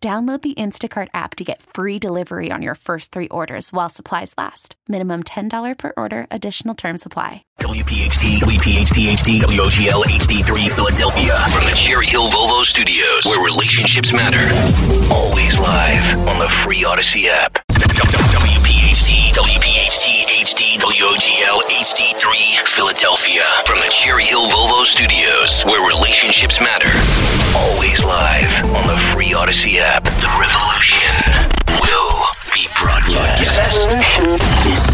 Download the Instacart app to get free delivery on your first three orders while supplies last. Minimum $10 per order, additional term supply. WPHT, WPHT HD, WOGL HD3 Philadelphia. From the Cherry Hill Volvo Studios, where relationships matter. Always live on the free Odyssey app. WPHT, WPHT HD, WOGL HD3 Philadelphia. From the Cherry Hill Volvo Studios, where relationships matter. Always live on the free Odyssey app. The revolution will be broadcast. This, this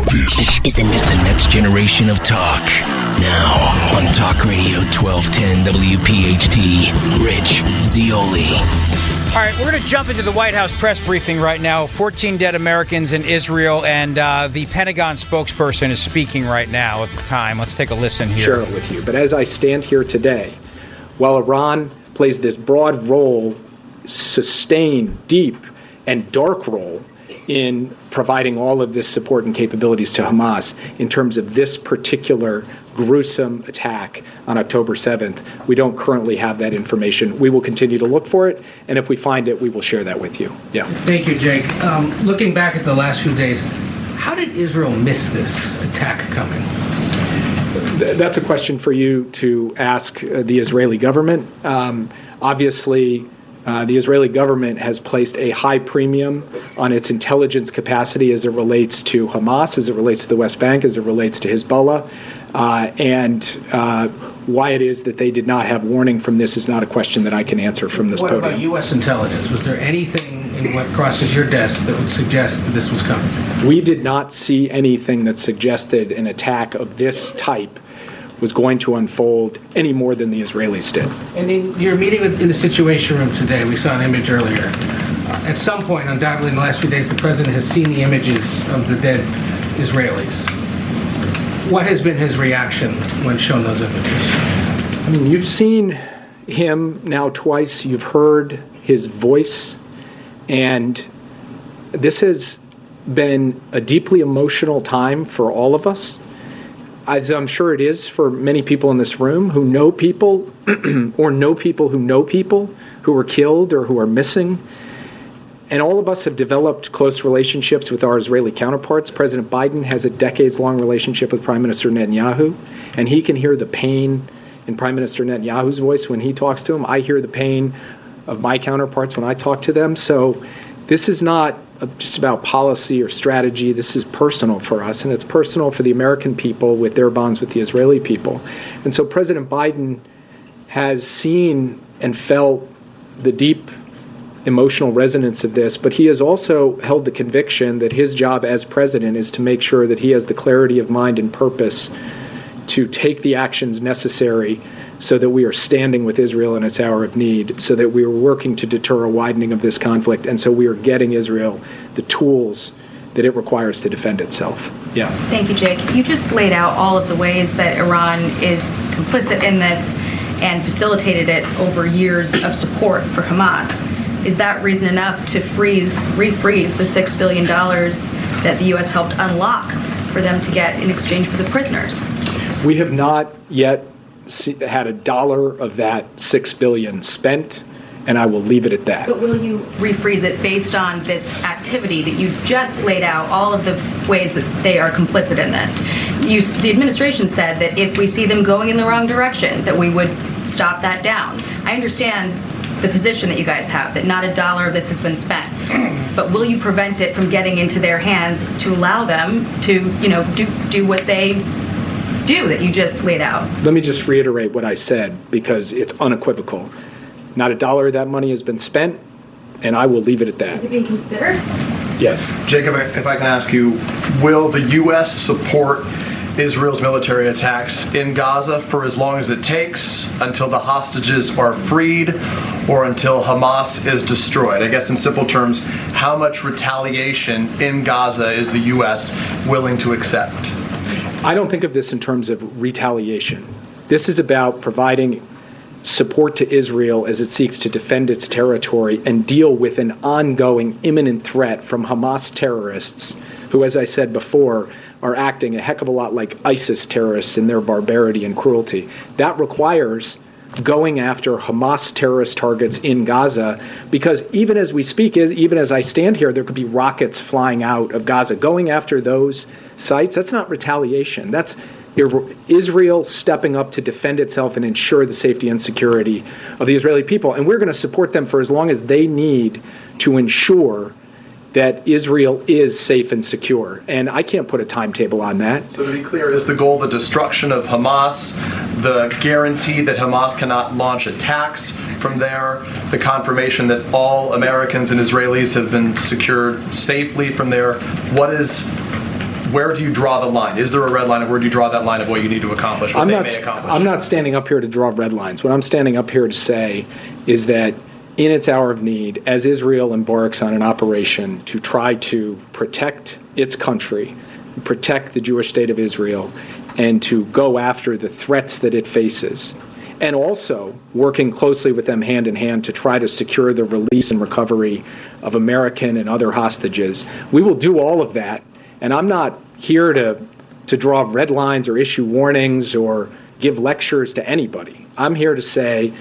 is, the, is the next generation of talk. Now on Talk Radio 1210 WPHT, Rich Zeoli. All right, we're going to jump into the White House press briefing right now. 14 dead Americans in Israel, and uh, the Pentagon spokesperson is speaking right now at the time. Let's take a listen here. Share it with you. But as I stand here today, while Iran plays this broad role, sustained, deep, and dark role in providing all of this support and capabilities to Hamas in terms of this particular gruesome attack on October 7th. We don't currently have that information. We will continue to look for it, and if we find it, we will share that with you. Yeah. Thank you, Jake. Um, looking back at the last few days, how did Israel miss this attack coming? That's a question for you to ask uh, the Israeli government. Um, obviously, uh, the Israeli government has placed a high premium on its intelligence capacity as it relates to Hamas, as it relates to the West Bank, as it relates to Hezbollah. Uh, and uh, why it is that they did not have warning from this is not a question that I can answer from this what podium. What about U.S. intelligence? Was there anything in what crosses your desk that would suggest that this was coming? We did not see anything that suggested an attack of this type was going to unfold any more than the Israelis did. And in your meeting with, in the Situation Room today, we saw an image earlier. Uh, at some point, undoubtedly in the last few days, the president has seen the images of the dead Israelis. What has been his reaction when shown those images? I mean, you've seen him now twice, you've heard his voice, and this has been a deeply emotional time for all of us as I'm sure it is for many people in this room who know people or know people who know people who were killed or who are missing. And all of us have developed close relationships with our Israeli counterparts. President Biden has a decades long relationship with Prime Minister Netanyahu, and he can hear the pain in Prime Minister Netanyahu's voice when he talks to him. I hear the pain of my counterparts when I talk to them. So this is not just about policy or strategy. This is personal for us, and it's personal for the American people with their bonds with the Israeli people. And so President Biden has seen and felt the deep emotional resonance of this, but he has also held the conviction that his job as president is to make sure that he has the clarity of mind and purpose to take the actions necessary so that we are standing with Israel in its hour of need, so that we are working to deter a widening of this conflict, and so we are getting Israel the tools that it requires to defend itself. Yeah. Thank you, Jake. You just laid out all of the ways that Iran is complicit in this and facilitated it over years of support for Hamas. Is that reason enough to freeze, refreeze the $6 billion that the U.S. helped unlock for them to get in exchange for the prisoners? We have not yet had a dollar of that six billion spent, and I will leave it at that. But will you refreeze it based on this activity that you just laid out, all of the ways that they are complicit in this? You, the administration said that if we see them going in the wrong direction, that we would stop that down. I understand the position that you guys have, that not a dollar of this has been spent. But will you prevent it from getting into their hands to allow them to, you know, do, do what they do that you just laid out? Let me just reiterate what I said because it's unequivocal. Not a dollar of that money has been spent, and I will leave it at that. Is it being considered? Yes. Jacob, if I can ask you, will the U.S. support Israel's military attacks in Gaza for as long as it takes until the hostages are freed or until Hamas is destroyed? I guess, in simple terms, how much retaliation in Gaza is the U.S. willing to accept? I don't think of this in terms of retaliation. This is about providing support to Israel as it seeks to defend its territory and deal with an ongoing imminent threat from Hamas terrorists, who, as I said before, are acting a heck of a lot like ISIS terrorists in their barbarity and cruelty. That requires going after Hamas terrorist targets in Gaza because even as we speak, even as I stand here, there could be rockets flying out of Gaza. Going after those sites, that's not retaliation. That's Israel stepping up to defend itself and ensure the safety and security of the Israeli people. And we're going to support them for as long as they need to ensure that Israel is safe and secure. And I can't put a timetable on that. So, to be clear, is the goal the destruction of Hamas, the guarantee that Hamas cannot launch attacks from there, the confirmation that all Americans and Israelis have been secured safely from there? What is where do you draw the line? Is there a red line, and where do you draw that line of what you need to accomplish, what I'm they not, may accomplish? I'm not standing up here to draw red lines. What I'm standing up here to say is that in its hour of need, as Israel embarks on an operation to try to protect its country, protect the Jewish state of Israel, and to go after the threats that it faces, and also working closely with them hand in hand to try to secure the release and recovery of American and other hostages. We will do all of that, and I'm not here to to draw red lines or issue warnings or give lectures to anybody. I'm here to say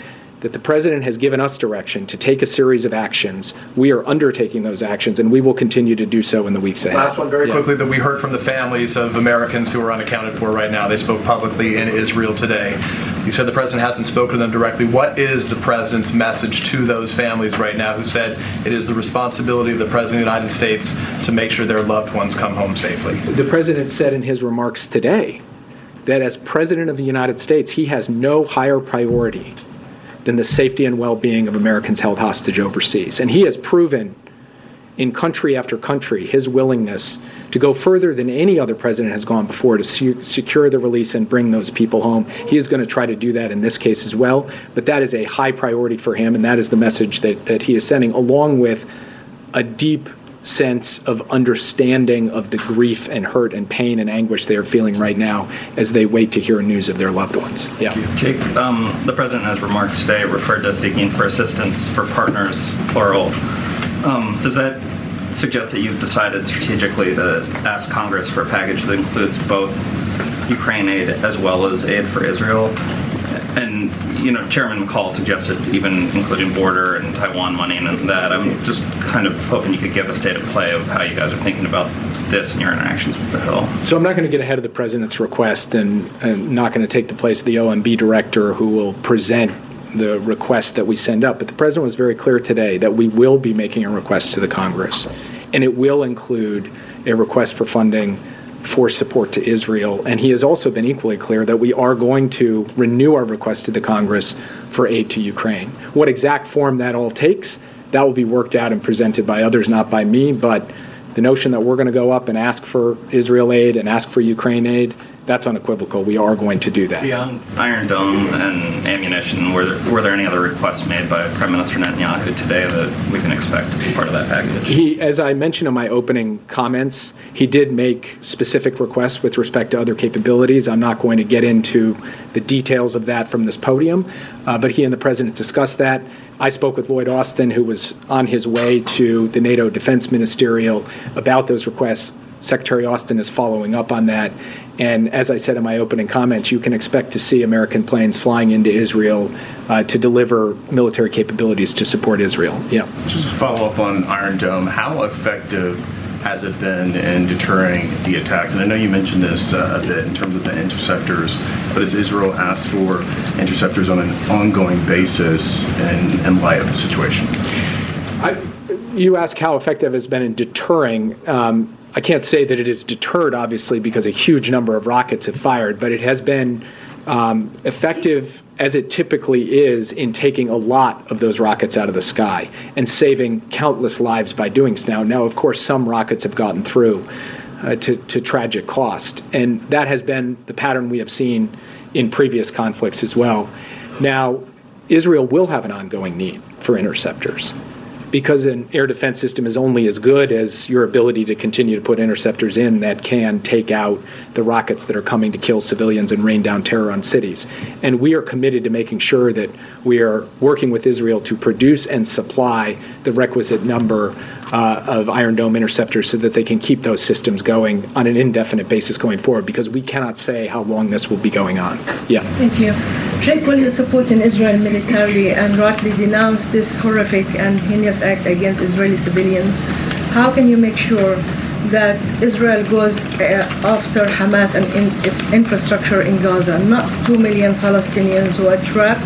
that the president has given us direction to take a series of actions. We are undertaking those actions, and we will continue to do so in the weeks ahead. Last one, very Yeah. quickly, that we heard from the families of Americans who are unaccounted for right now. They spoke publicly in Israel today. You said the president hasn't spoken to them directly. What is the president's message to those families right now who said it is the responsibility of the president of the United States to make sure their loved ones come home safely? The president said in his remarks today that as president of the United States, he has no higher priority than the safety and well being of Americans held hostage overseas. And he has proven in country after country his willingness to go further than any other president has gone before to se- secure the release and bring those people home. He is going to try to do that in this case as well. But that is a high priority for him, and that is the message that, that he is sending, along with a deep sense of understanding of the grief and hurt and pain and anguish they are feeling right now as they wait to hear news of their loved ones. Yeah. Jake, um, the president has remarks today referred to seeking for assistance for partners, plural. Um, does that suggest that you've decided strategically to ask Congress for a package that includes both Ukraine aid as well as aid for Israel? And you know, Chairman McCaul suggested even including border and Taiwan money and that. I'm just kind of hoping you could give a state of play of how you guys are thinking about this and your interactions with the Hill. So I'm not going to get ahead of the president's request and, and not going to take the place of the OMB director who will present the request that we send up. But the president was very clear today that we will be making a request to the Congress, and it will include a request for funding for support to Israel. And he has also been equally clear that we are going to renew our request to the Congress for aid to Ukraine. What exact form that all takes, that will be worked out and presented by others, not by me. But the notion that we're going to go up and ask for Israel aid and ask for Ukraine aid, that's unequivocal. We are going to do that. Beyond Iron Dome and ammunition, were there, were there any other requests made by Prime Minister Netanyahu today that we can expect to be part of that package? He, as I mentioned in my opening comments, he did make specific requests with respect to other capabilities. I'm not going to get into the details of that from this podium, uh, but he and the president discussed that. I spoke with Lloyd Austin, who was on his way to the NATO Defense Ministerial, about those requests. Secretary Austin is following up on that. And as I said in my opening comments, you can expect to see American planes flying into Israel uh, to deliver military capabilities to support Israel. Yeah. Just to follow up on Iron Dome, how effective has it been in deterring the attacks? And I know you mentioned this uh, a bit in terms of the interceptors, but has Israel asked for interceptors on an ongoing basis in, in light of the situation? I, you ask how effective has been in deterring. Um, I can't say that it is deterred, obviously, because a huge number of rockets have fired, but it has been um, effective as it typically is in taking a lot of those rockets out of the sky and saving countless lives by doing so. Now, now of course, some rockets have gotten through uh, to, to tragic cost, and that has been the pattern we have seen in previous conflicts as well. Now, Israel will have an ongoing need for interceptors because an air defense system is only as good as your ability to continue to put interceptors in that can take out the rockets that are coming to kill civilians and rain down terror on cities. And we are committed to making sure that we are working with Israel to produce and supply the requisite number uh, of Iron Dome interceptors so that they can keep those systems going on an indefinite basis going forward because we cannot say how long this will be going on. Yeah. Thank you. Jake, while you're supporting Israel militarily and rightly denounce this horrific and heinous act against Israeli civilians, how can you make sure that Israel goes uh, after Hamas and in its infrastructure in Gaza, not 2 million Palestinians who are trapped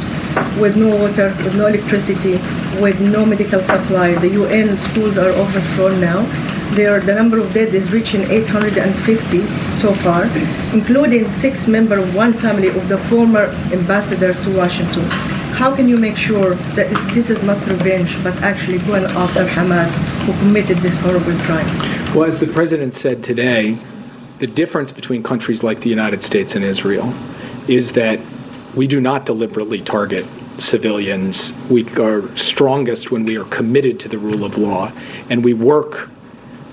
with no water, with no electricity, with no medical supply. The UN schools are overflown now. There, the number of dead is reaching 850 so far, including six members of one family of the former ambassador to Washington. How can you make sure that this is not revenge, but actually going after Hamas who committed this horrible crime? Well, as the president said today, the difference between countries like the United States and Israel is that we do not deliberately target civilians. We are strongest when we are committed to the rule of law, and we work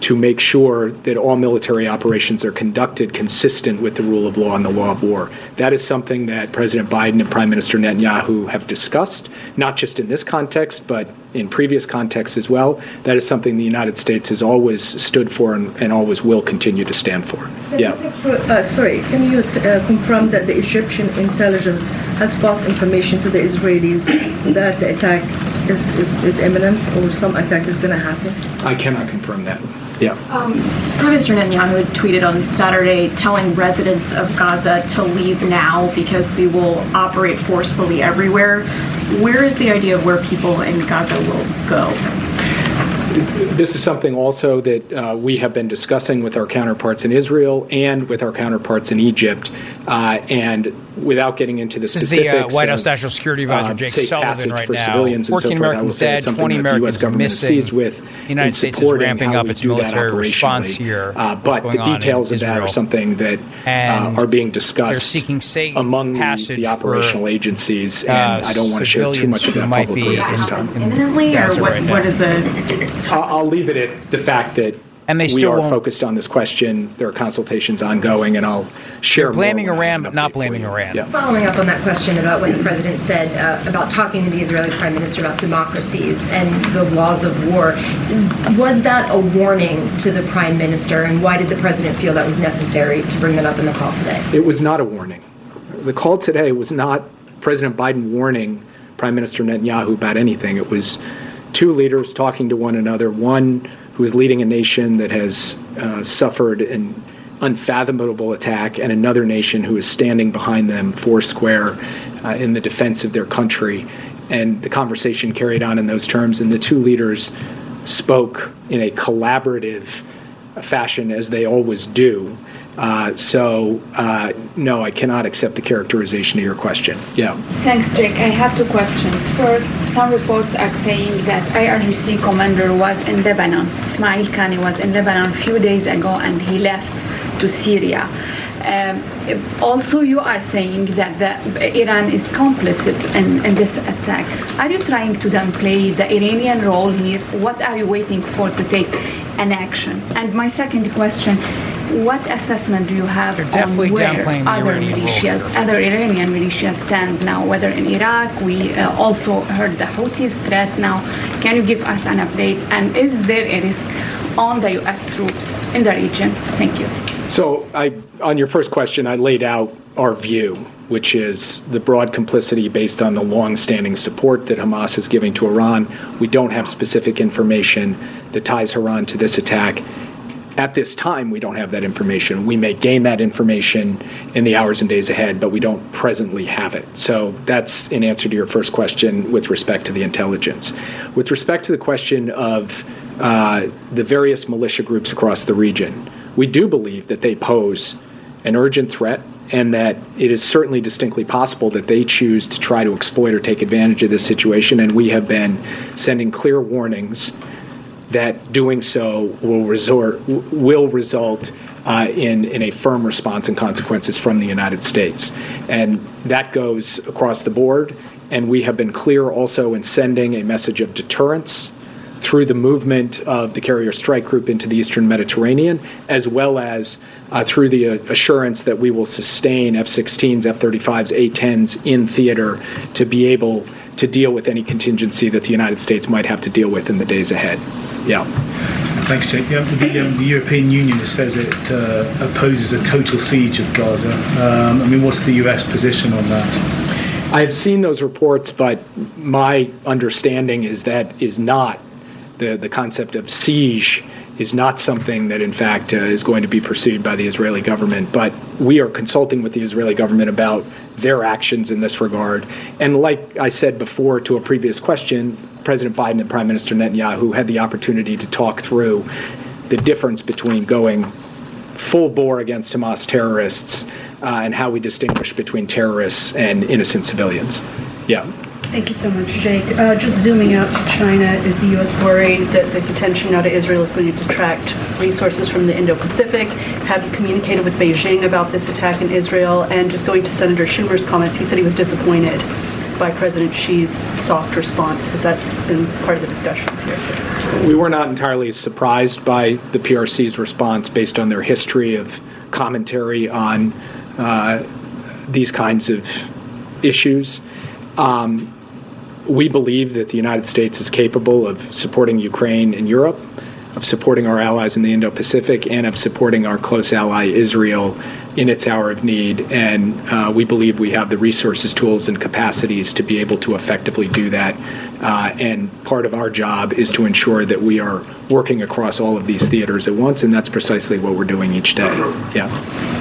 to make sure that all military operations are conducted consistent with the rule of law and the law of war. That is something that President Biden and Prime Minister Netanyahu have discussed, not just in this context, but in previous contexts as well. That is something the United States has always stood for and, and always will continue to stand for. Yeah. Uh, sorry, can you uh, confirm that the Egyptian intelligence has passed information to the Israelis that the attack is, is, is imminent or some attack is going to happen? I cannot confirm that. Yeah. Um, Prime Minister Netanyahu tweeted on Saturday telling residents of Gaza to leave now because we will operate forcefully everywhere. Where is the idea of where people in Gaza will go? This is something also that uh, we have been discussing with our counterparts in Israel and with our counterparts in Egypt. Uh, and without getting into the this specifics, is the uh, White House National Security Advisor uh, Jake Sullivan right for now. civilians and so 14 forth, I will Americans say dead, 20 that the Americans government missing. seized with the United States is ramping up we its do military response here. Uh, but the details of that are something that uh, are being discussed they're seeking safe among the, passage the operational for, agencies, and uh, I don't want to share too much of who that publicly at this time. Imminently, or Gaza what, right what now. it? I'll, I'll leave it at the fact that And they we still are won't- focused on this question. There are consultations ongoing, and I'll share. They're blaming more Iran, but not blaming you. Iran. Yeah. Following up on that question about what the president said uh, about talking to the Israeli prime minister about democracies and the laws of war, was that a warning to the prime minister, and why did the president feel that was necessary to bring that up in the call today? It was not a warning. The call today was not President Biden warning Prime Minister Netanyahu about anything. It was two leaders talking to one another. One who is leading a nation that has uh, suffered an unfathomable attack, and another nation who is standing behind them, four square, uh, in the defense of their country. And the conversation carried on in those terms, and the two leaders spoke in a collaborative fashion as they always do. Uh, so, uh, no, I cannot accept the characterization of your question. Yeah. Thanks, Jake. I have two questions. First, some reports are saying that IRGC commander was in Lebanon. Ismail Khani was in Lebanon a few days ago and he left to Syria. Um, also, you are saying that the, Iran is complicit in, in this attack. Are you trying to downplay the Iranian role here? What are you waiting for to take an action? And my second question what assessment do you have They're definitely on where downplaying the other Iranian militias, here. other Iranian militias stand now, whether in Iraq, we uh, also heard the Houthis threat now. Can you give us an update? And is there a risk on the U.S. troops in the region? Thank you. So, I, on your first question, I laid out our view, which is the broad complicity based on the long-standing support that Hamas is giving to Iran. We don't have specific information that ties Iran to this attack. At this time, we don't have that information. We may gain that information in the hours and days ahead, but we don't presently have it. So that's in answer to your first question with respect to the intelligence. With respect to the question of uh, the various militia groups across the region, we do believe that they pose an urgent threat and that it is certainly distinctly possible that they choose to try to exploit or take advantage of this situation. And we have been sending clear warnings that doing so will resort will result uh, in in a firm response and consequences from the United States, and that goes across the board. And we have been clear also in sending a message of deterrence through the movement of the carrier strike group into the eastern Mediterranean, as well as uh, through the uh, assurance that we will sustain F 16s, F 35s, A 10s in theater to be able to deal with any contingency that the United States might have to deal with in the days ahead. Yeah. Thanks, Jake. Yeah, the, um, the, European Union says it uh, opposes a total siege of Gaza. Um, I mean, what's the US position on that? I have seen those reports, but my understanding is that is not the, the concept of siege is not something that, in fact, uh, is going to be pursued by the Israeli government. But we are consulting with the Israeli government about their actions in this regard. And like I said before to a previous question, President Biden and Prime Minister Netanyahu had the opportunity to talk through the difference between going full bore against Hamas terrorists uh, and how we distinguish between terrorists and innocent civilians. Yeah. Thank you so much, Jake. Uh, just zooming out to China, is the U.S. worried that this attention now to Israel is going to detract resources from the Indo-Pacific? Have you communicated with Beijing about this attack in Israel? And just going to Senator Schumer's comments, he said he was disappointed by President Xi's soft response. Has that's been part of the discussions here? We were not entirely surprised by the PRC's response based on their history of commentary on uh, these kinds of issues. Um, we believe that the United States is capable of supporting Ukraine in Europe, of supporting our allies in the Indo Pacific, and of supporting our close ally Israel in its hour of need. And uh, we believe we have the resources, tools, and capacities to be able to effectively do that. Uh, and part of our job is to ensure that we are working across all of these theaters at once, and that's precisely what we're doing each day. Yeah.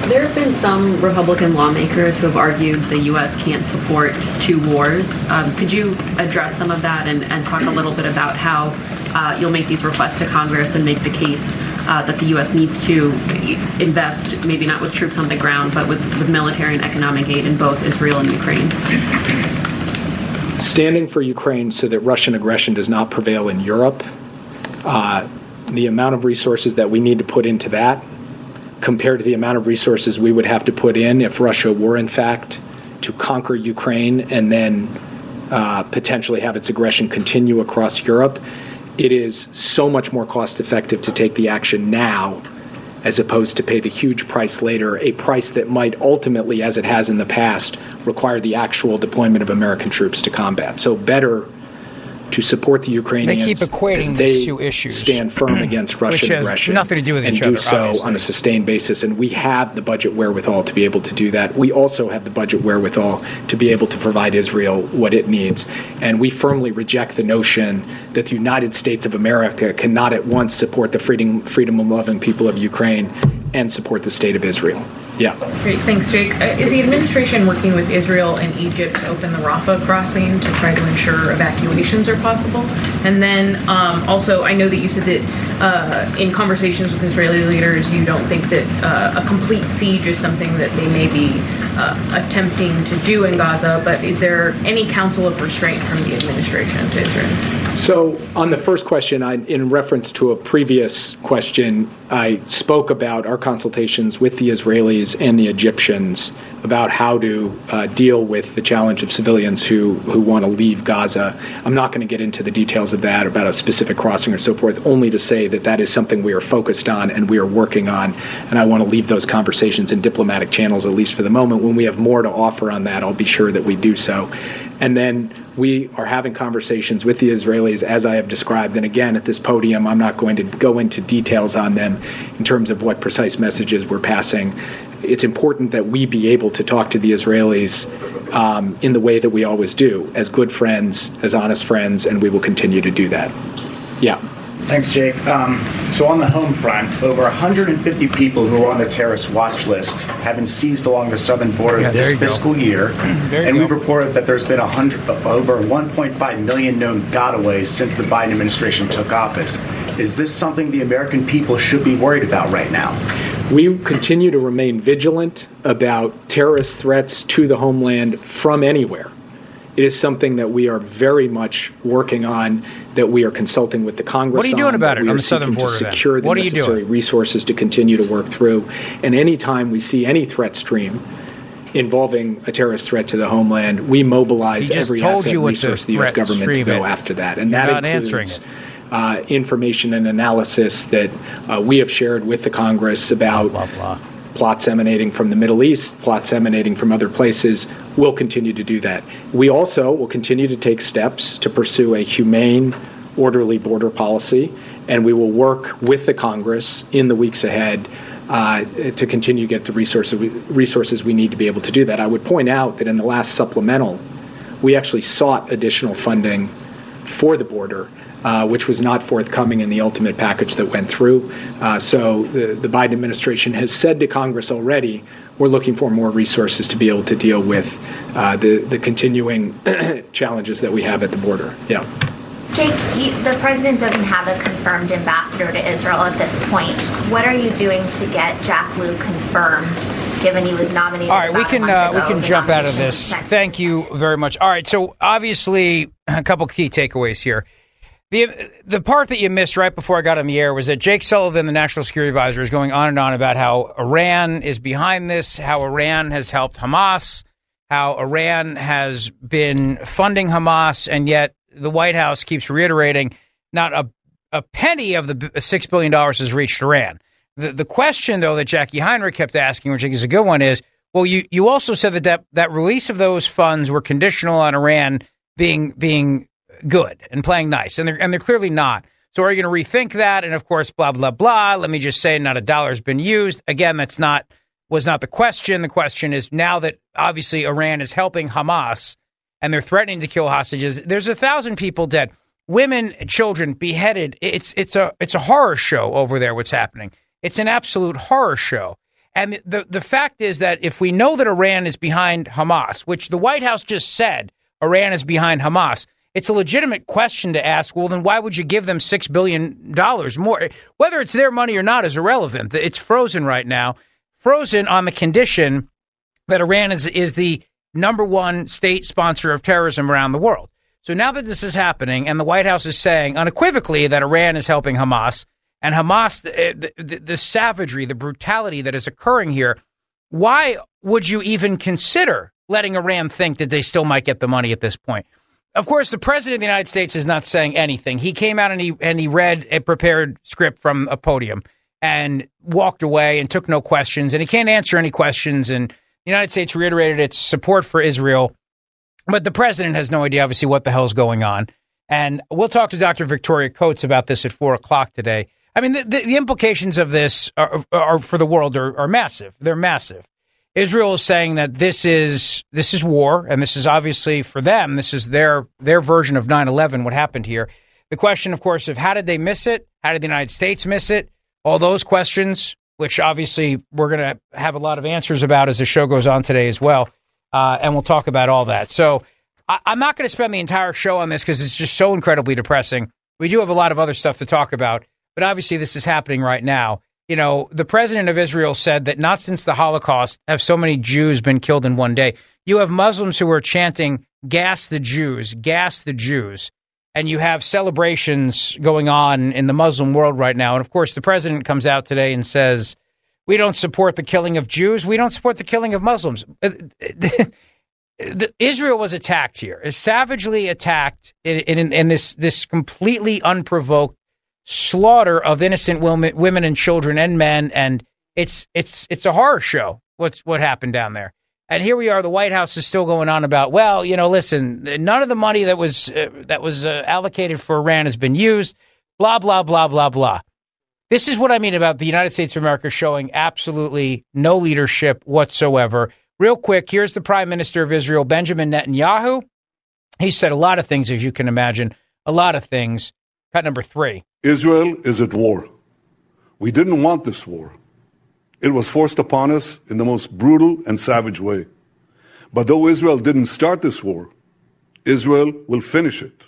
There have been some Republican lawmakers who have argued the U.S. can't support two wars. Um, could you address some of that and, and talk a little bit about how uh, you'll make these requests to Congress and make the case uh, that the U.S. needs to invest, maybe not with troops on the ground, but with, with military and economic aid in both Israel and Ukraine? Standing for Ukraine so that Russian aggression does not prevail in Europe, uh, the amount of resources that we need to put into that compared to the amount of resources we would have to put in if Russia were, in fact, to conquer Ukraine and then uh, potentially have its aggression continue across Europe, it is so much more cost effective to take the action now as opposed to pay the huge price later, a price that might ultimately, as it has in the past, require the actual deployment of American troops to combat. So, better to support the Ukrainians. They keep equating these two issues. Stand firm against Russian aggression. Nothing to do with and each do so obviously. on a sustained basis. And we have the budget wherewithal to be able to do that. We also have the budget wherewithal to be able to provide Israel what it needs. And we firmly reject the notion that the United States of America cannot at once support the freedom freedom loving people of Ukraine and support the state of Israel. Yeah. Great, thanks, Jake. Uh, is the administration working with Israel and Egypt to open the Rafah crossing to try to ensure evacuations are possible? And then um, also, I know that you said that uh, in conversations with Israeli leaders, you don't think that uh, a complete siege is something that they may be uh, attempting to do in Gaza, but is there any counsel of restraint from the administration to Israel? So, on the first question, I, in reference to a previous question, I spoke about our consultations with the Israelis and the Egyptians about how to uh, deal with the challenge of civilians who, who want to leave Gaza. I'm not going to get into the details of that, about a specific crossing or so forth, only to say that that is something we are focused on and we are working on. And I want to leave those conversations in diplomatic channels, at least for the moment. When we have more to offer on that, I'll be sure that we do so. And then we are having conversations with the Israelis, as I have described. And again, at this podium, I'm not going to go into details on them in terms of what precise messages we're passing. It's important that we be able to talk to the Israelis um, in the way that we always do, as good friends, as honest friends, and we will continue to do that. Yeah. Thanks, Jake. Um, so on the home front, over 150 people who are on the terrorist watch list have been seized along the southern border Yeah, this you go. fiscal year, and go. we've reported that there's been a hundred, over 1.5 million known gotaways since the Biden administration took office. Is this something the American people should be worried about right now? We continue to remain vigilant about terrorist threats to the homeland from anywhere. It is something that we are very much working on, that we are consulting with the Congress. What are you doing on, about that it on are the southern border To then? secure the What are you necessary doing? resources to continue to work through. And anytime we see any threat stream involving a terrorist threat to the homeland, we mobilize every told asset you the resource of the U.S. government to go is. after that. And You're that not includes uh, information and analysis that uh, we have shared with the Congress about plots emanating from the Middle East, plots emanating from other places. We'll continue to do that. We also will continue to take steps to pursue a humane, orderly border policy, and we will work with the Congress in the weeks ahead. Uh, to continue to get the resources we, resources we need to be able to do that. I would point out that in the last supplemental, we actually sought additional funding for the border, uh, which was not forthcoming in the ultimate package that went through. Uh, so the, the Biden administration has said to Congress already, we're looking for more resources to be able to deal with uh, the, the continuing challenges that we have at the border. Yeah. Jake, you, the president doesn't have a confirmed ambassador to Israel at this point. What are you doing to get Jack Lew confirmed, given he was nominated? All right, we can uh, we can jump out of this. Thank you very much. All right, so obviously a couple key takeaways here. The the part that you missed right before I got on the air was that Jake Sullivan, the national security advisor, is going on and on about how Iran is behind this, how Iran has helped Hamas, how Iran has been funding Hamas, and yet the White House keeps reiterating not a a penny of the six billion dollars has reached Iran. The the question though that Jacqui Heinrich kept asking, which I think is a good one, is well, you you also said that that, that release of those funds were conditional on Iran being being good and playing nice, and they're and they're clearly not. So are you going to rethink that? And of course, blah blah blah. Let me just say, not a dollar's been used. Again, that's not was not the question. The question is now that obviously Iran is helping Hamas and they're threatening to kill hostages. There's a thousand people dead, women, children beheaded. It's it's a it's a horror show over there. What's happening? It's an absolute horror show. And the the fact is that if we know that Iran is behind Hamas, which the White House just said Iran is behind Hamas, it's a legitimate question to ask. Well, then why would you give them six billion dollars more? Whether it's their money or not is irrelevant. It's frozen right now, frozen on the condition that Iran is is the number one state sponsor of terrorism around the world. So now that this is happening, and the White House is saying unequivocally that Iran is helping Hamas, and Hamas, eh, the, the, the savagery, the brutality that is occurring here, why would you even consider letting Iran think that they still might get the money at this point? Of course, the president of the United States is not saying anything. He came out and he and he read a prepared script from a podium and walked away and took no questions. And he can't answer any questions. And the United States reiterated its support for Israel, but the president has no idea, obviously, what the hell's going on. And we'll talk to Dr. Victoria Coates about this at four o'clock today. I mean, the, the, the implications of this are, are for the world are, are massive. They're massive. Israel is saying that this is this is war, and this is obviously for them. This is their their version of 9/11. What happened here? The question, of course, of how did they miss it? How did the United States miss it? All those questions, which obviously we're going to have a lot of answers about as the show goes on today as well, uh, and we'll talk about all that. So I, I'm not going to spend the entire show on this because it's just so incredibly depressing. We do have a lot of other stuff to talk about, but obviously this is happening right now. You know, the president of Israel said that not since the Holocaust have so many Jews been killed in one day. You have Muslims who are chanting, gas the Jews, gas the Jews. And you have celebrations going on in the Muslim world right now. And of course, the president comes out today and says, we don't support the killing of Jews. We don't support the killing of Muslims. Israel was attacked here, is savagely attacked in, in, in this, this completely unprovoked slaughter of innocent women, women and children and men, and it's it's it's a horror show. What's what happened down there? And here we are. The White House is still going on about, well, you know, listen, none of the money that was uh, that was uh, allocated for Iran has been used. Blah blah blah blah blah. This is what I mean about the United States of America showing absolutely no leadership whatsoever. Real quick, here's the Prime Minister of Israel, Benjamin Netanyahu. He said a lot of things, as you can imagine, a lot of things. Cut number three. Israel is at war. We didn't want this war. It was forced upon us in the most brutal and savage way. But though Israel didn't start this war, Israel will finish it.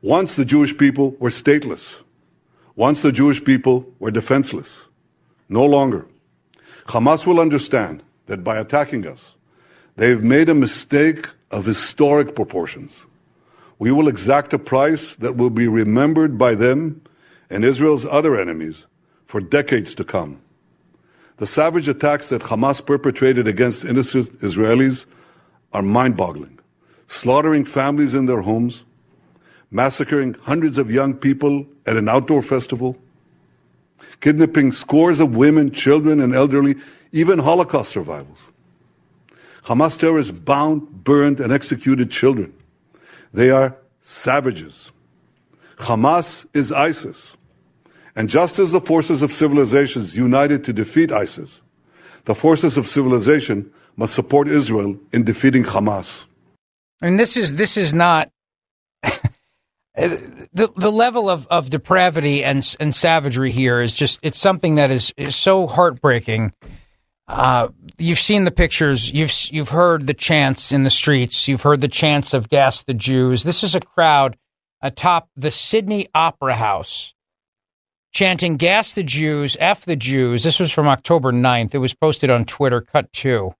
Once the Jewish people were stateless. Once the Jewish people were defenseless. No longer. Hamas will understand that by attacking us, they've made a mistake of historic proportions. We will exact a price that will be remembered by them and Israel's other enemies for decades to come. The savage attacks that Hamas perpetrated against innocent Israelis are mind boggling, slaughtering families in their homes, massacring hundreds of young people at an outdoor festival, kidnapping scores of women, children, and elderly, even Holocaust survivors. Hamas terrorists bound, burned, and executed children. They are savages. Hamas is ISIS. And just as the forces of civilizations united to defeat ISIS, the forces of civilization must support Israel in defeating Hamas. And this is this is not the the level of, of depravity and and savagery here is just it's something that is, is so heartbreaking. Uh, you've seen the pictures. You've you've heard the chants in the streets. You've heard the chants of "Gas the Jews." This is a crowd atop the Sydney Opera House chanting "Gas the Jews, F the Jews." This was from October 9th. It was posted on Twitter. Cut two.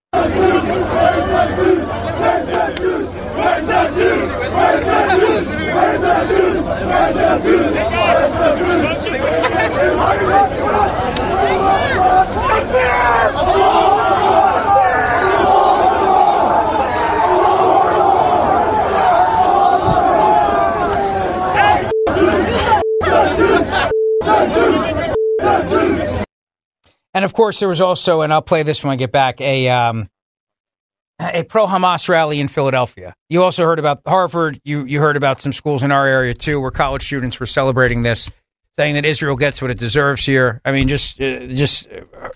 And of course, there was also, and I'll play this when I get back, a um, a pro Hamas rally in Philadelphia. You also heard about Harvard. You you heard about some schools in our area too, where college students were celebrating this, saying that Israel gets what it deserves here. I mean, just uh, just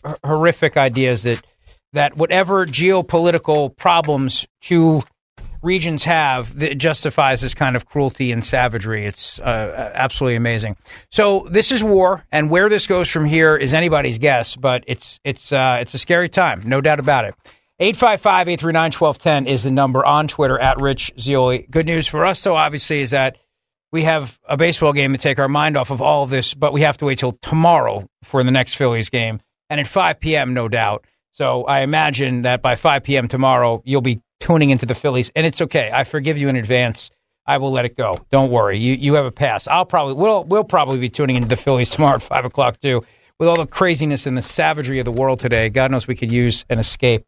uh, horrific ideas that that whatever geopolitical problems two regions have that justifies this kind of cruelty and savagery. It's uh, absolutely amazing. So this is war, and where this goes from here is anybody's guess. But it's it's uh, it's a scary time, no doubt about it. 855-839-1210 is the number on Twitter at Rich Zeoli. Good news for us, though, obviously, is that we have a baseball game to take our mind off of all of this, but we have to wait till tomorrow for the next Phillies game, and at 5 p.m., no doubt. So I imagine that by 5 p.m. tomorrow, you'll be tuning into the Phillies, and it's okay. I forgive you in advance. I will let it go. Don't worry. You you have a pass. I'll probably we'll we'll probably be tuning into the Phillies tomorrow at five o'clock too. With all the craziness and the savagery of the world today, God knows we could use an escape.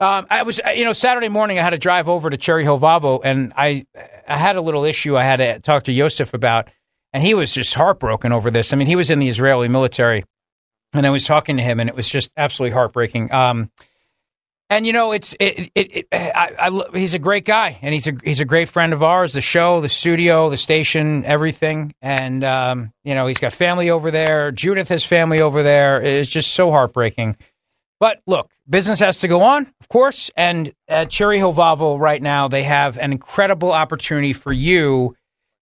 Um, I was, you know, Saturday morning I had to drive over to Cherry Hill Volvo and I, I had a little issue I had to talk to Yosef about, and he was just heartbroken over this. I mean, he was in the Israeli military, and I was talking to him, and it was just absolutely heartbreaking. Um, and you know, it's it, it, it I, I, he's a great guy, and he's a he's a great friend of ours. The show, the studio, the station, everything, and um, you know, he's got family over there. Judith has family over there. It's just so heartbreaking. But look, business has to go on, of course. And at Cherry Hill Volvo right now, they have an incredible opportunity for you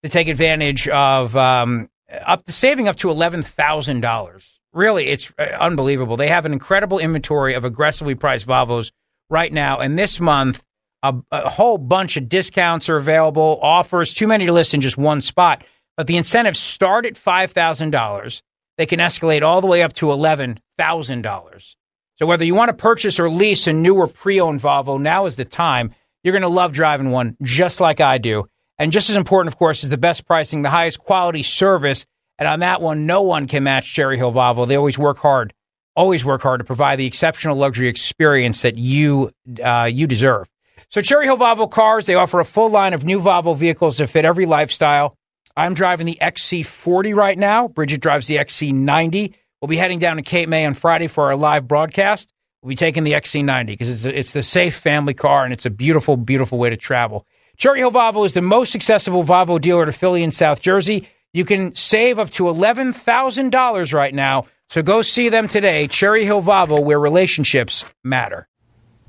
to take advantage of um, up to saving up to eleven thousand dollars. Really, it's uh, unbelievable. They have an incredible inventory of aggressively priced Volvos right now, and this month, a, a whole bunch of discounts are available, offers. Too many to list in just one spot. But the incentives start at five thousand dollars. They can escalate all the way up to eleven thousand dollars. So whether you want to purchase or lease a new or pre-owned Volvo, now is the time. You're going to love driving one just like I do. And just as important, of course, is the best pricing, the highest quality service. And on that one, no one can match Cherry Hill Volvo. They always work hard, always work hard to provide the exceptional luxury experience that you uh, you deserve. So Cherry Hill Volvo cars, they offer a full line of new Volvo vehicles that fit every lifestyle. I'm driving the XC40 right now. Bridget drives the XC90. We'll be heading down to Cape May on Friday for our live broadcast. We'll be taking the XC90 because it's, it's the safe family car and it's a beautiful, beautiful way to travel. Cherry Hill Volvo is the most accessible Volvo dealer to Philly and South Jersey. You can save up to $11,000 right now. So go see them today, Cherry Hill Volvo, where relationships matter.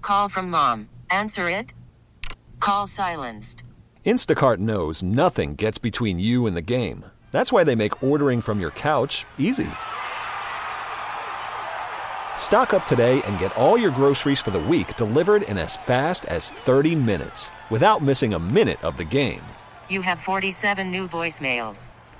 Call from mom. Answer it. Call silenced. Instacart knows nothing gets between you and the game. That's why they make ordering from your couch easy. Stock up today and get all your groceries for the week delivered in as fast as 30 minutes without missing a minute of the game. You have 47 new voicemails.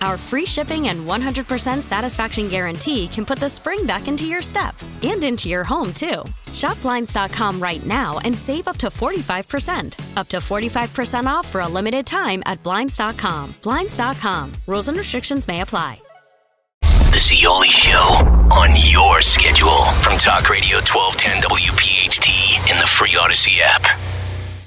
Our free shipping and 100% satisfaction guarantee can put the spring back into your step and into your home, too. Shop Blinds.com right now and save up to 45%. Up to 45% off for a limited time at Blinds.com. Blinds.com. Rules and restrictions may apply. The Zeoli Show on your schedule from Talk Radio 1210 WPHT in the free Odyssey app.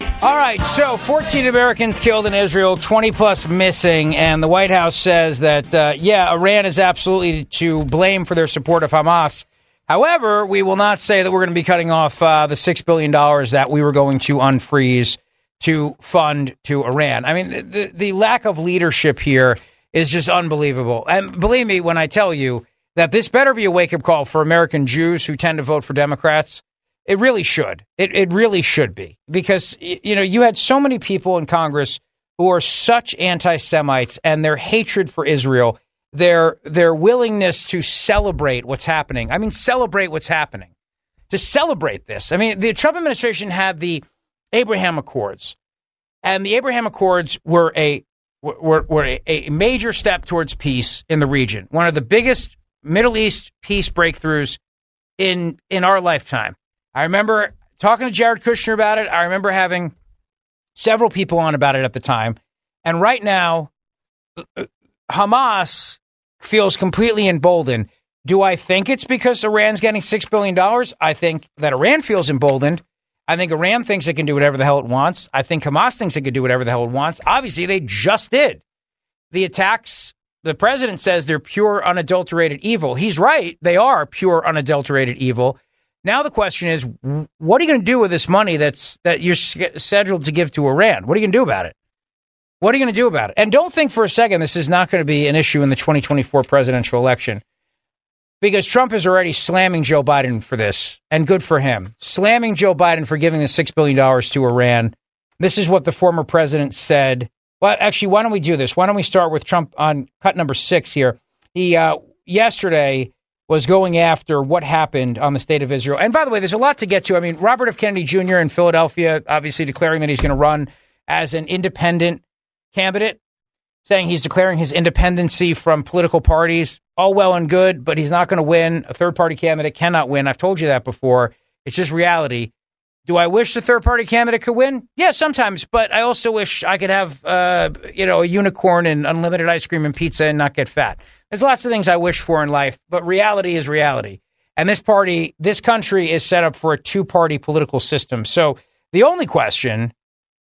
All right, so 14 Americans killed in Israel, 20 plus missing, and the White House says that, uh, yeah, Iran is absolutely to blame for their support of Hamas. However, we will not say that we're going to be cutting off uh, the $6 billion that we were going to unfreeze to fund to Iran. I mean, the, the lack of leadership here is just unbelievable. And believe me when I tell you that this better be a wake up call for American Jews who tend to vote for Democrats. It really should. It, it really should be because you know you had so many people in Congress who are such anti-Semites and their hatred for Israel, their their willingness to celebrate what's happening. I mean, celebrate what's happening. To celebrate this, I mean, the Trump administration had the Abraham Accords, and the Abraham Accords were a were, were a, a major step towards peace in the region. One of the biggest Middle East peace breakthroughs in in our lifetime. I remember talking to Jared Kushner about it. I remember having several people on about it at the time. And right now, Hamas feels completely emboldened. Do I think it's because Iran's getting $6 billion? I think that Iran feels emboldened. I think Iran thinks it can do whatever the hell it wants. I think Hamas thinks it can do whatever the hell it wants. Obviously, they just did. The attacks, the president says they're pure, unadulterated evil. He's right. They are pure, unadulterated evil. Now the question is, what are you going to do with this money that's that you're scheduled to give to Iran? What are you going to do about it? What are you going to do about it? And don't think for a second this is not going to be an issue in the 2024 presidential election because Trump is already slamming Joe Biden for this, and good for him. Slamming Joe Biden for giving the $6 billion to Iran. This is what the former president said. Well, actually, why don't we do this? Why don't we start with Trump on cut number six here? He, uh, yesterday, was going after what happened on the state of Israel. And by the way, there's a lot to get to. I mean, Robert F. Kennedy Jr. in Philadelphia, obviously declaring that he's going to run as an independent candidate, saying he's declaring his independency from political parties. All well and good, but he's not going to win. A third party candidate cannot win. I've told you that before. It's just reality. Do I wish the third party candidate could win? Yeah, sometimes, but I also wish I could have, uh, you know, a unicorn and unlimited ice cream and pizza and not get fat. There's lots of things I wish for in life, but reality is reality. And this party, this country is set up for a two party political system. So the only question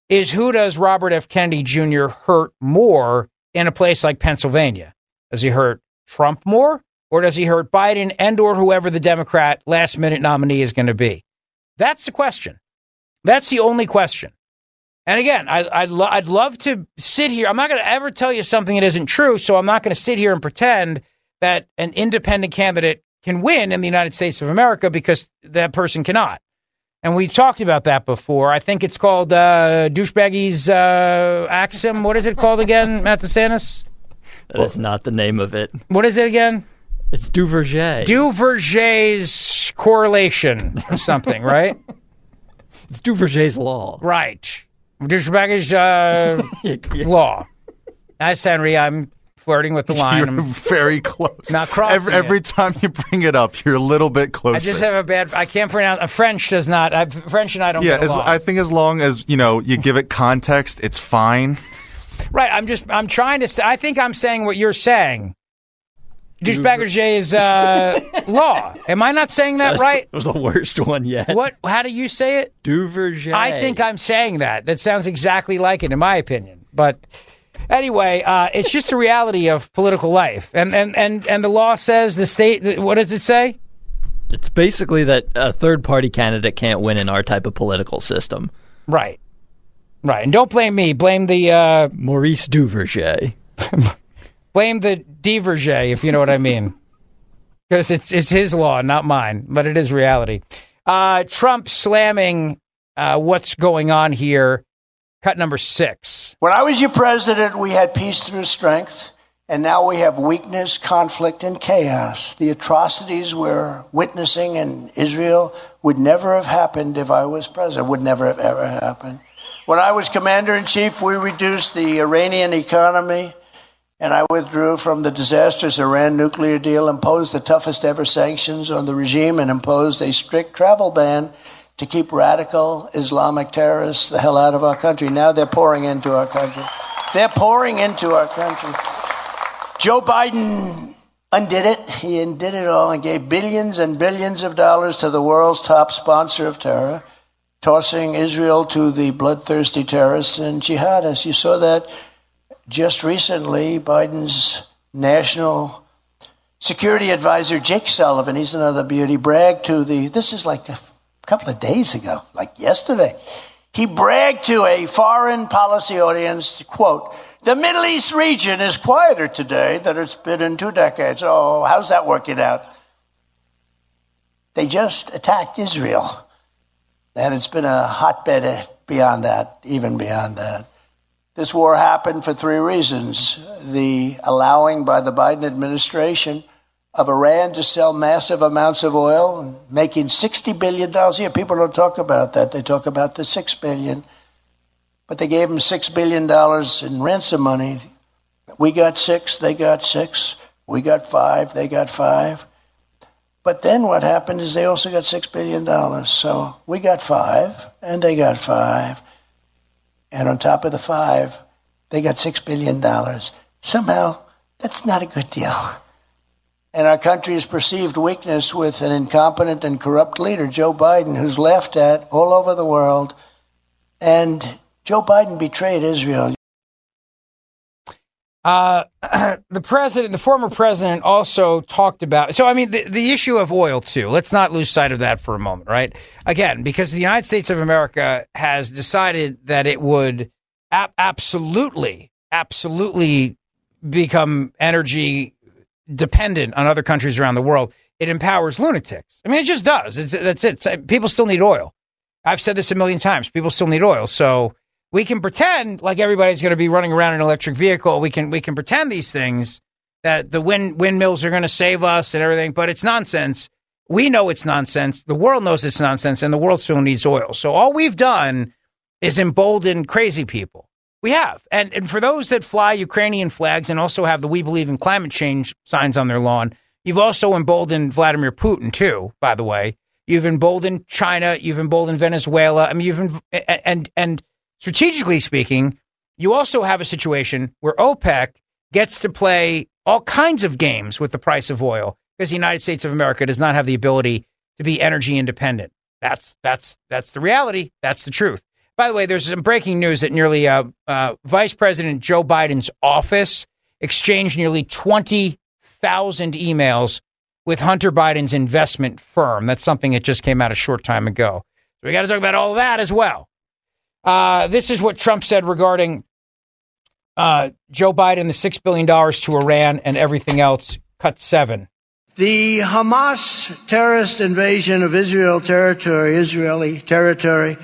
is who does Robert F. Kennedy Jr. hurt more in a place like Pennsylvania? Does he hurt Trump more or does he hurt Biden and or whoever the Democrat last minute nominee is going to be? That's the question. That's the only question. And again, I, I'd, lo- I'd love to sit here. I'm not going to ever tell you something that isn't true. So I'm not going to sit here and pretend that an independent candidate can win in the United States of America because that person cannot. And we've talked about that before. I think it's called uh, douchebaggy's uh, axiom. What is it called again, Matt DeSantis? That is not the name of it. What is it again? It's Duverger. Duverger's correlation or something, right? it's Duverger's law. Right. Douchebaggy's uh, law. That's Henry. I'm flirting with the line. You're I'm very close. Not crossing Every, every it. time you bring it up, you're a little bit closer. I just have a bad. I can't pronounce. Uh, French does not. I, French and I don't yeah, get as, along. I think as long as you know you give it context, it's fine. right. I'm just. I'm trying to. Say, I think I'm saying what you're saying. Douchebagger is uh, law. Am I not saying that That's- right? It was the worst one yet. What? How do you say it? Duverger. I think I'm saying that. That sounds exactly like it, in my opinion. But anyway, uh, it's just a reality of political life, and and and and the law says the state. What does it say? It's basically that a third party candidate can't win in our type of political system. Right. Right. And don't blame me. Blame the uh, Maurice Duverger. blame the Diverger, if you know what I mean. Because it's it's his law, not mine, but it is reality. Uh, Trump slamming uh, what's going on here. Cut number six. When I was your president, we had peace through strength, and now we have weakness, conflict, and chaos. The atrocities we're witnessing in Israel would never have happened if I was president, would never have ever happened. When I was commander in chief, we reduced the Iranian economy, and I withdrew from the disastrous Iran nuclear deal, imposed the toughest ever sanctions on the regime, and imposed a strict travel ban to keep radical Islamic terrorists the hell out of our country. Now they're pouring into our country. They're pouring into our country. Joe Biden undid it. He undid it all and gave billions and billions of dollars to the world's top sponsor of terror, tossing Israel to the bloodthirsty terrorists and jihadists. You saw that just recently. Biden's national security advisor, Jake Sullivan, he's another beauty, bragged to the, this is like a couple of days ago, like yesterday. He bragged to a foreign policy audience, quote, the Middle East region is quieter today than it's been in two decades. Oh, how's that working out? They just attacked Israel. And it's been a hotbed beyond that, even beyond that. This war happened for three reasons the allowing by the Biden administration of Iran to sell massive amounts of oil, making $60 billion a year. People don't talk about that. They talk about the 6 billion. But they gave them $6 billion in ransom money. We got six, they got six. We got five, they got five. But then what happened is they also got $6 billion. So we got five, and they got five. And on top of the five, they got $6 billion. Somehow, that's not a good deal. And our country's perceived weakness with an incompetent and corrupt leader, Joe Biden, who's laughed at all over the world. And Joe Biden betrayed Israel. Uh, the president, the former president, also talked about. So, I mean, the, the issue of oil too. Let's not lose sight of that for a moment, right? Again, because the United States of America has decided that it would ab- absolutely, absolutely become energy dependent on other countries around the world. It empowers lunatics. I mean, it just does. It's, that's it. People still need oil. I've said this a million times. People still need oil. So we can pretend like everybody's going to be running around in an electric vehicle. We can we can pretend these things that the wind windmills are going to save us and everything, but it's nonsense. We know it's nonsense. The world knows it's nonsense, and the world still needs oil. So all we've done is embolden crazy people. We have, and and for those that fly Ukrainian flags and also have the "We Believe in Climate Change" signs on their lawn, you've also emboldened Vladimir Putin too. By the way, you've emboldened China, you've emboldened Venezuela. I mean, you've and and strategically speaking, you also have a situation where OPEC gets to play all kinds of games with the price of oil because the United States of America does not have the ability to be energy independent. That's that's that's the reality. That's the truth. By the way, there's some breaking news that nearly uh, uh, Vice President Joe Biden's office exchanged nearly twenty thousand emails with Hunter Biden's investment firm. That's something that just came out a short time ago. So we got to talk about all that as well. Uh, this is what Trump said regarding uh, Joe Biden, the $6 billion to Iran and everything else. Cut seven. The Hamas terrorist invasion of Israel territory, Israeli territory,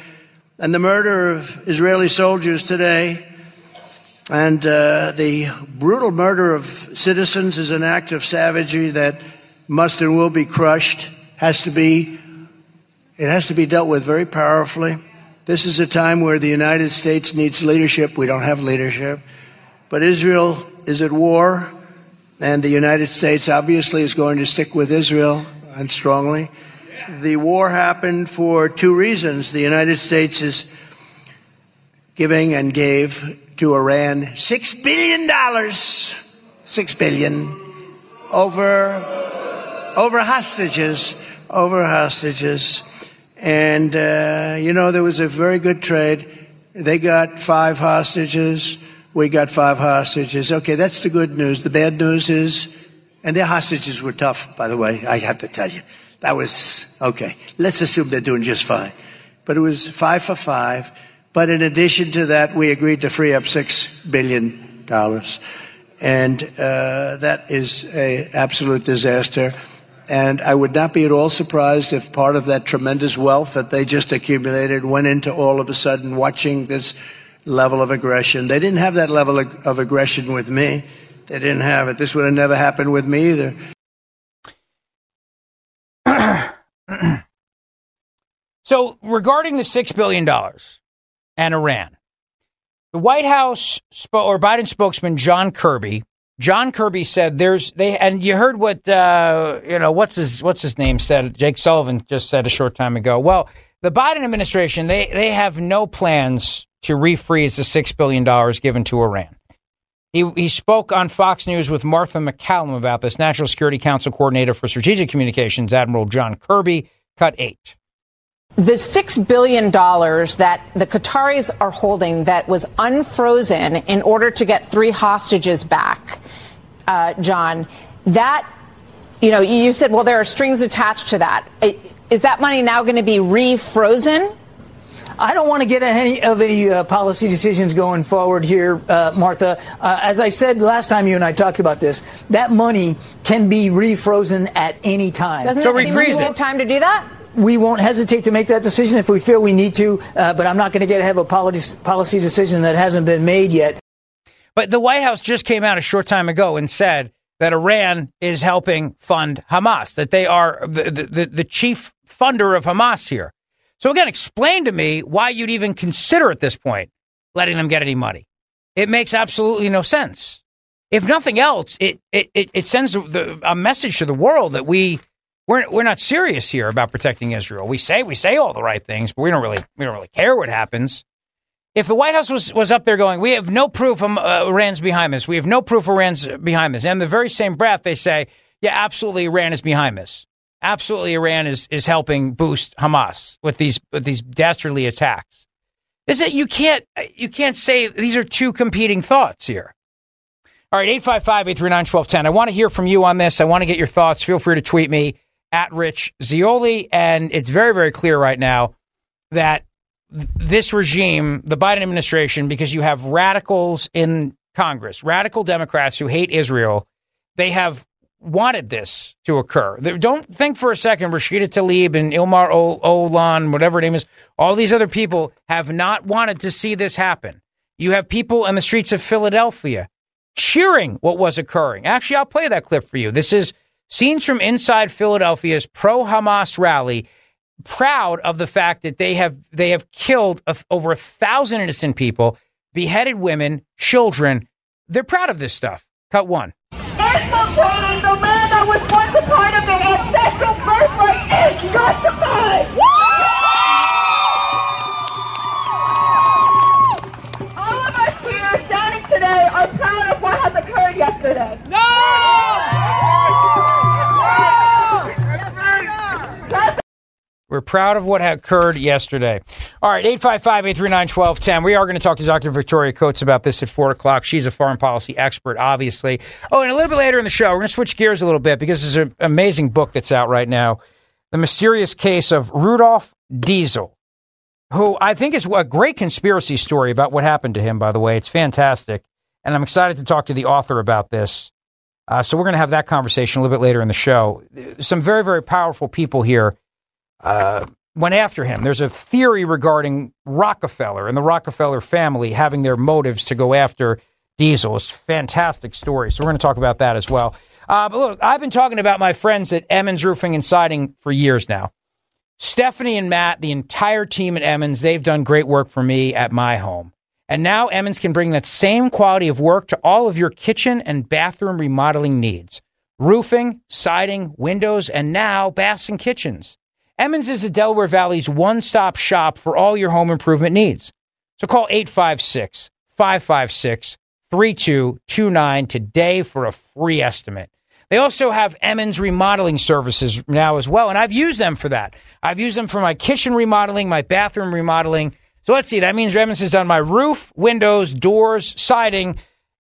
and the murder of Israeli soldiers today, and uh, the brutal murder of citizens is an act of savagery that must and will be crushed, has to be, it has to be dealt with very powerfully. This is a time where the United States needs leadership. We don't have leadership. But Israel is at war and the United States obviously is going to stick with Israel and strongly. The war happened for two reasons. The United States is giving and gave to Iran six billion dollars, six billion over over hostages, over hostages, and uh, you know there was a very good trade. They got five hostages. We got five hostages. Okay, that's the good news. The bad news is, and their hostages were tough, by the way, I have to tell you. That was, okay, let's assume they're doing just fine. But it was five for five. But in addition to that, we agreed to free up six billion dollars. And uh, that is an absolute disaster. And I would not be at all surprised if part of that tremendous wealth that they just accumulated went into all of a sudden watching this level of aggression. They didn't have that level of aggression with me. They didn't have it. This would have never happened with me either. so, regarding the $6 billion and Iran, the White House or Biden spokesman John Kirby, John Kirby said there's they and you heard what uh, you know what's his what's his name said Jake Sullivan just said a short time ago. Well, the Biden administration they they have no plans to refreeze the $6 billion given to Iran. He, he spoke on Fox News with Martha MacCallum about this. National Security Council Coordinator for Strategic Communications, Admiral John Kirby, cut eight. The $6 billion that the Qataris are holding that was unfrozen in order to get three hostages back, uh, John, that, you know, you said, well, there are strings attached to that. Is that money now going to be refrozen? I don't want to get any of any uh, policy decisions going forward here, uh, Martha. Uh, as I said last time you and I talked about this, that money can be refrozen at any time. Doesn't so it seem like we have time to do that? We won't hesitate to make that decision if we feel we need to, uh, but I'm not going to get ahead of a policy, decision that hasn't been made yet. But the White House just came out a short time ago and said that Iran is helping fund Hamas, that they are the, the, the chief funder of Hamas here. So again, explain to me why you'd even consider at this point letting them get any money. It makes absolutely no sense. If nothing else, it it, it, it sends the, a message to the world that we we're we're not serious here about protecting Israel. We say we say all the right things, but we don't really we don't really care what happens. If the White House was, was up there going, we have no proof um, uh, Iran's behind this. We have no proof Iran's behind this. And the very same breath, they say, yeah, absolutely, Iran is behind this absolutely Iran is is helping boost Hamas with these with these dastardly attacks. Is it you can't you can't say these are two competing thoughts here. All right, 855-839-1210. I want to hear from you on this. I want to get your thoughts. Feel free to tweet me at Rich Zeoli. And it's very, very clear right now that this regime, the Biden administration, because you have radicals in Congress, radical Democrats who hate Israel, they have wanted this to occur. Don't think for a second Rashida Tlaib and Ilmar Olan, whatever name is, all these other people have not wanted to see this happen. You have people in the streets of Philadelphia cheering what was occurring. Actually, I'll play that clip for you. This is scenes from inside Philadelphia's pro Hamas rally, proud of the fact that they have they have killed a, over a thousand innocent people, beheaded women, children. They're proud of this stuff. Cut one infiltrating We're proud of what occurred yesterday. All right, 855 839 1210. We are going to talk to Dr. Victoria Coates about this at 4 o'clock. She's a foreign policy expert, obviously. Oh, and a little bit later in the show, we're going to switch gears a little bit because there's an amazing book that's out right now The Mysterious Case of Rudolph Diesel, who I think is a great conspiracy story about what happened to him, by the way. It's fantastic. And I'm excited to talk to the author about this. Uh, so we're going to have that conversation a little bit later in the show. Some very, very powerful people here uh, went after him. There's a theory regarding Rockefeller and the Rockefeller family having their motives to go after Diesel. It's a fantastic story. So we're going to talk about that as well. Uh, but look, I've been talking about my friends at Emmons Roofing and Siding for years now. Stephanie and Matt, the entire team at Emmons, they've done great work for me at my home. And now Emmons can bring that same quality of work to all of your kitchen and bathroom remodeling needs roofing, siding, windows, and now baths and kitchens. Emmons is the Delaware Valley's one stop shop for all your home improvement needs. So call 856 556 3229 today for a free estimate. They also have Emmons remodeling services now as well, and I've used them for that. I've used them for my kitchen remodeling, my bathroom remodeling. So let's see, that means Emmons has done my roof, windows, doors, siding,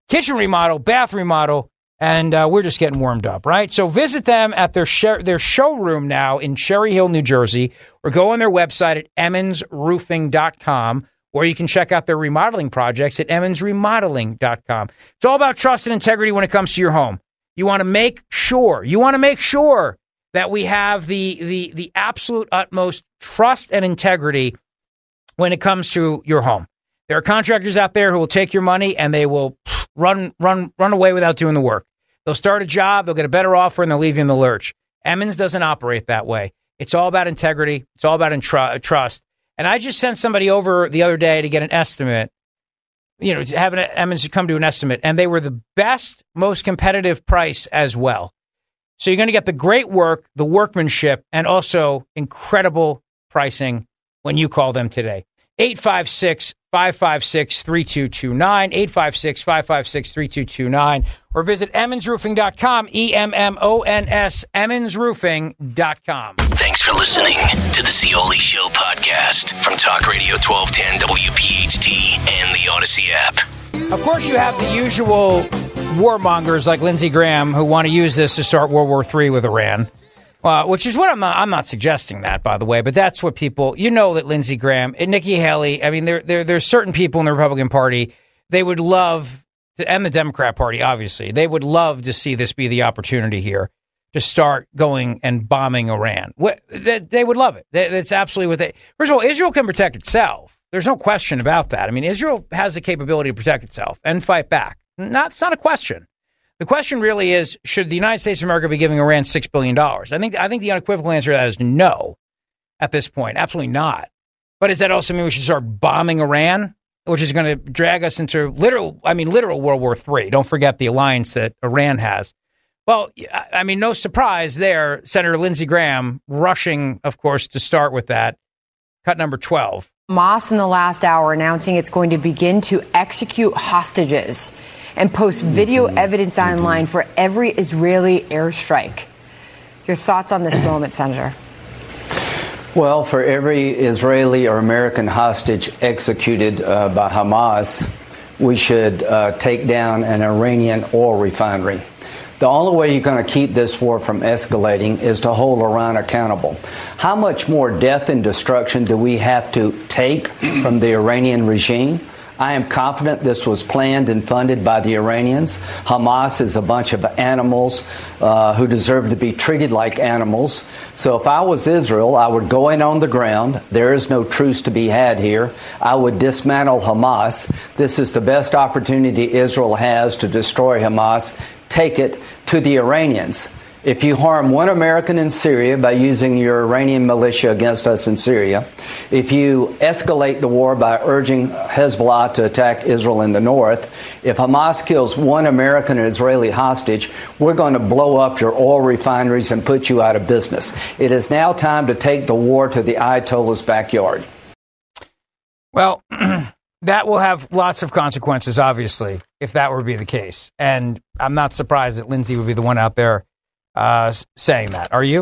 kitchen remodel, bath remodel, and uh, we're just getting warmed up, right? So visit them at their sh- their showroom now in Cherry Hill, New Jersey, or go on their website at emmonsroofing.com, or you can check out their remodeling projects at emmonsremodeling.com. It's all about trust and integrity when it comes to your home. You want to make sure, you want to make sure that we have the the the absolute utmost trust and integrity when it comes to your home. There are contractors out there who will take your money and they will run run run away without doing the work. They'll start a job, they'll get a better offer, and they'll leave you in the lurch. Emmons doesn't operate that way. It's all about integrity. It's all about intru- uh, trust. And I just sent somebody over the other day to get an estimate. You know, an Emmons come to an estimate, and they were the best, most competitive price as well. So you're going to get the great work, the workmanship, and also incredible pricing when you call them today. 856 556 3229, 856 556 3229, or visit EmmonsRoofing.com, E M M O N S, EmmonsRoofing.com. Thanks for listening to the Zeoli Show podcast from Talk Radio 1210 WPHT and the Odyssey app. Of course, you have the usual warmongers like Lindsey Graham who want to use this to start World War III with Iran. Uh, which is what I'm not, I'm not suggesting that, by the way, but that's what people, you know, that Lindsey Graham and Nikki Haley, I mean, there, there, there's certain people in the Republican Party, they would love, to, and the Democrat Party, obviously, they would love to see this be the opportunity here to start going and bombing Iran. What, they, they would love it. That- That's absolutely what they, first of all, Israel can protect itself. There's no question about that. I mean, Israel has the capability to protect itself and fight back. Not, it's not a question. The question really is: Should the United States of America be giving Iran six billion dollars? I think I think the unequivocal answer to that is no. At this point, absolutely not. But does that also mean we should start bombing Iran, which is going to drag us into literal? I mean, literal World War III. Don't forget the alliance that Iran has. Well, I mean, no surprise there. Senator Lindsey Graham rushing, of course, to start with that. Cut number twelve. Moss in the last hour announcing it's going to begin to execute hostages and post video evidence online for every Israeli airstrike. Your thoughts on this moment, Senator? Well, for every Israeli or American hostage executed uh, by Hamas, we should uh, take down an Iranian oil refinery. The only way you're going to keep this war from escalating is to hold Iran accountable. How much more death and destruction do we have to take from the Iranian regime? I am confident this was planned and funded by the Iranians. Hamas is a bunch of animals uh, who deserve to be treated like animals. So if I was Israel, I would go in on the ground. There is no truce to be had here. I would dismantle Hamas. This is the best opportunity Israel has to destroy Hamas. Take it to the Iranians. If you harm one American in Syria by using your Iranian militia against us in Syria, if you escalate the war by urging Hezbollah to attack Israel in the north, if Hamas kills one American and Israeli hostage, we're going to blow up your oil refineries and put you out of business. It is now time to take the war to the Ayatollah's backyard. Well, that will have lots of consequences, obviously, if that were to be the case. And I'm not surprised that Lindsey would be the one out there uh, saying that. Are you?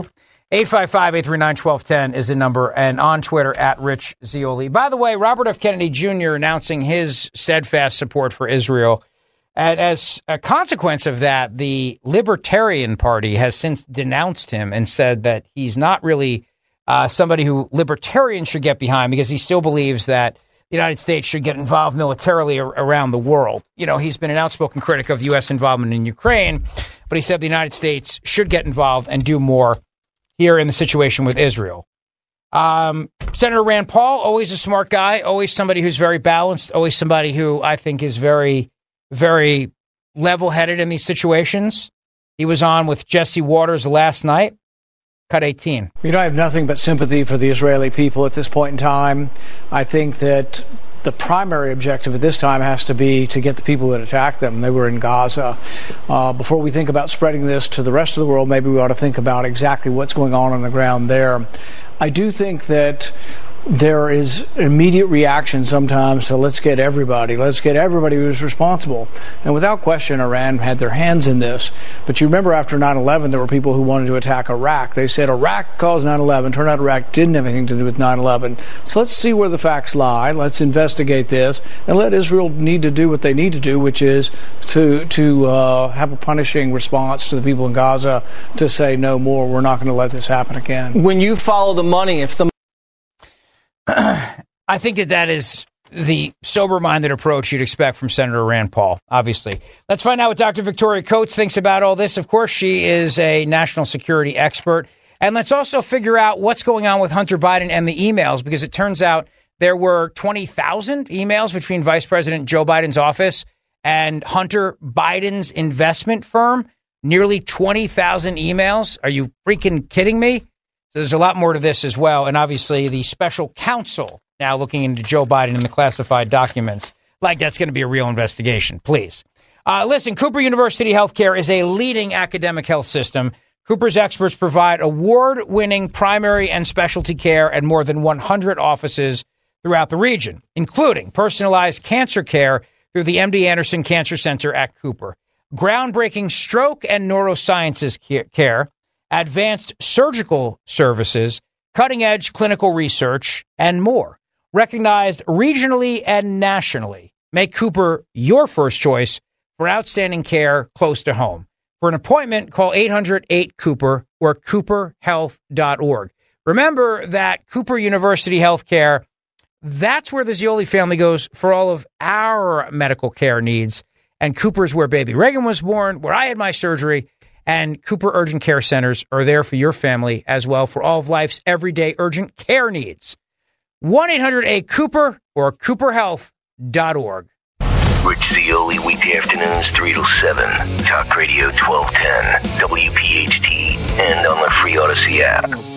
855 839 1210 is the number, and on Twitter at Rich Zeoli. By the way, Robert F. Kennedy Jr. announcing his steadfast support for Israel. And as a consequence of that, the Libertarian Party has since denounced him and said that he's not really uh, somebody who libertarians should get behind because he still believes that the United States should get involved militarily ar- around the world. You know, he's been an outspoken critic of U.S. involvement in Ukraine. but he said the United States should get involved and do more here in the situation with Israel. Um, Senator Rand Paul, always a smart guy, always somebody who's very balanced, always somebody who I think is very, very level headed in these situations. He was on with Jesse Watters last night. Cut 18. You know, I have nothing but sympathy for the Israeli people at this point in time. I think that the primary objective at this time has to be to get the people that attacked them. They were in Gaza. Uh, before we think about spreading this to the rest of the world, maybe we ought to think about exactly what's going on on the ground there. I do think that there is immediate reaction sometimes to let's get everybody, let's get everybody who's responsible. And without question, Iran had their hands in this. But you remember after 9 11, there were people who wanted to attack Iraq. They said Iraq caused 9 11. Turned out Iraq didn't have anything to do with 9 11. So let's see where the facts lie. Let's investigate this and let Israel need to do what they need to do, which is to, to uh, have a punishing response to the people in Gaza to say no more. We're not going to let this happen again. When you follow the money, if the I think that that is the sober minded approach you'd expect from Senator Rand Paul, obviously. Let's find out what Dr. Victoria Coates thinks about all this. Of course, she is a national security expert. And let's also figure out what's going on with Hunter Biden and the emails, because it turns out there were 20,000 emails between Vice President Joe Biden's office and Hunter Biden's investment firm. Nearly 20,000 emails. Are you freaking kidding me? There's a lot more to this as well. And obviously, the special counsel now looking into Joe Biden and the classified documents. Like that's going to be a real investigation, please. Uh, listen, Cooper University Healthcare is a leading academic health system. Cooper's experts provide award winning primary and specialty care at more than 100 offices throughout the region, including personalized cancer care through the MD Anderson Cancer Center at Cooper, groundbreaking stroke and neurosciences care, advanced surgical services, cutting edge clinical research, and more. Recognized regionally and nationally. Make Cooper your first choice for outstanding care close to home. For an appointment, call 808 Cooper or cooperhealth.org. Remember that Cooper University Healthcare, that's where the Zeoli family goes for all of our medical care needs. And Cooper's where baby Reagan was born, where I had my surgery. And Cooper Urgent Care Centers are there for your family as well for all of life's everyday urgent care needs. 1 800 A Cooper or cooperhealth.org. Rich Zeoli, weekday afternoons, 3 to 7. Talk Radio 1210, WPHT, and on the free Odyssey app.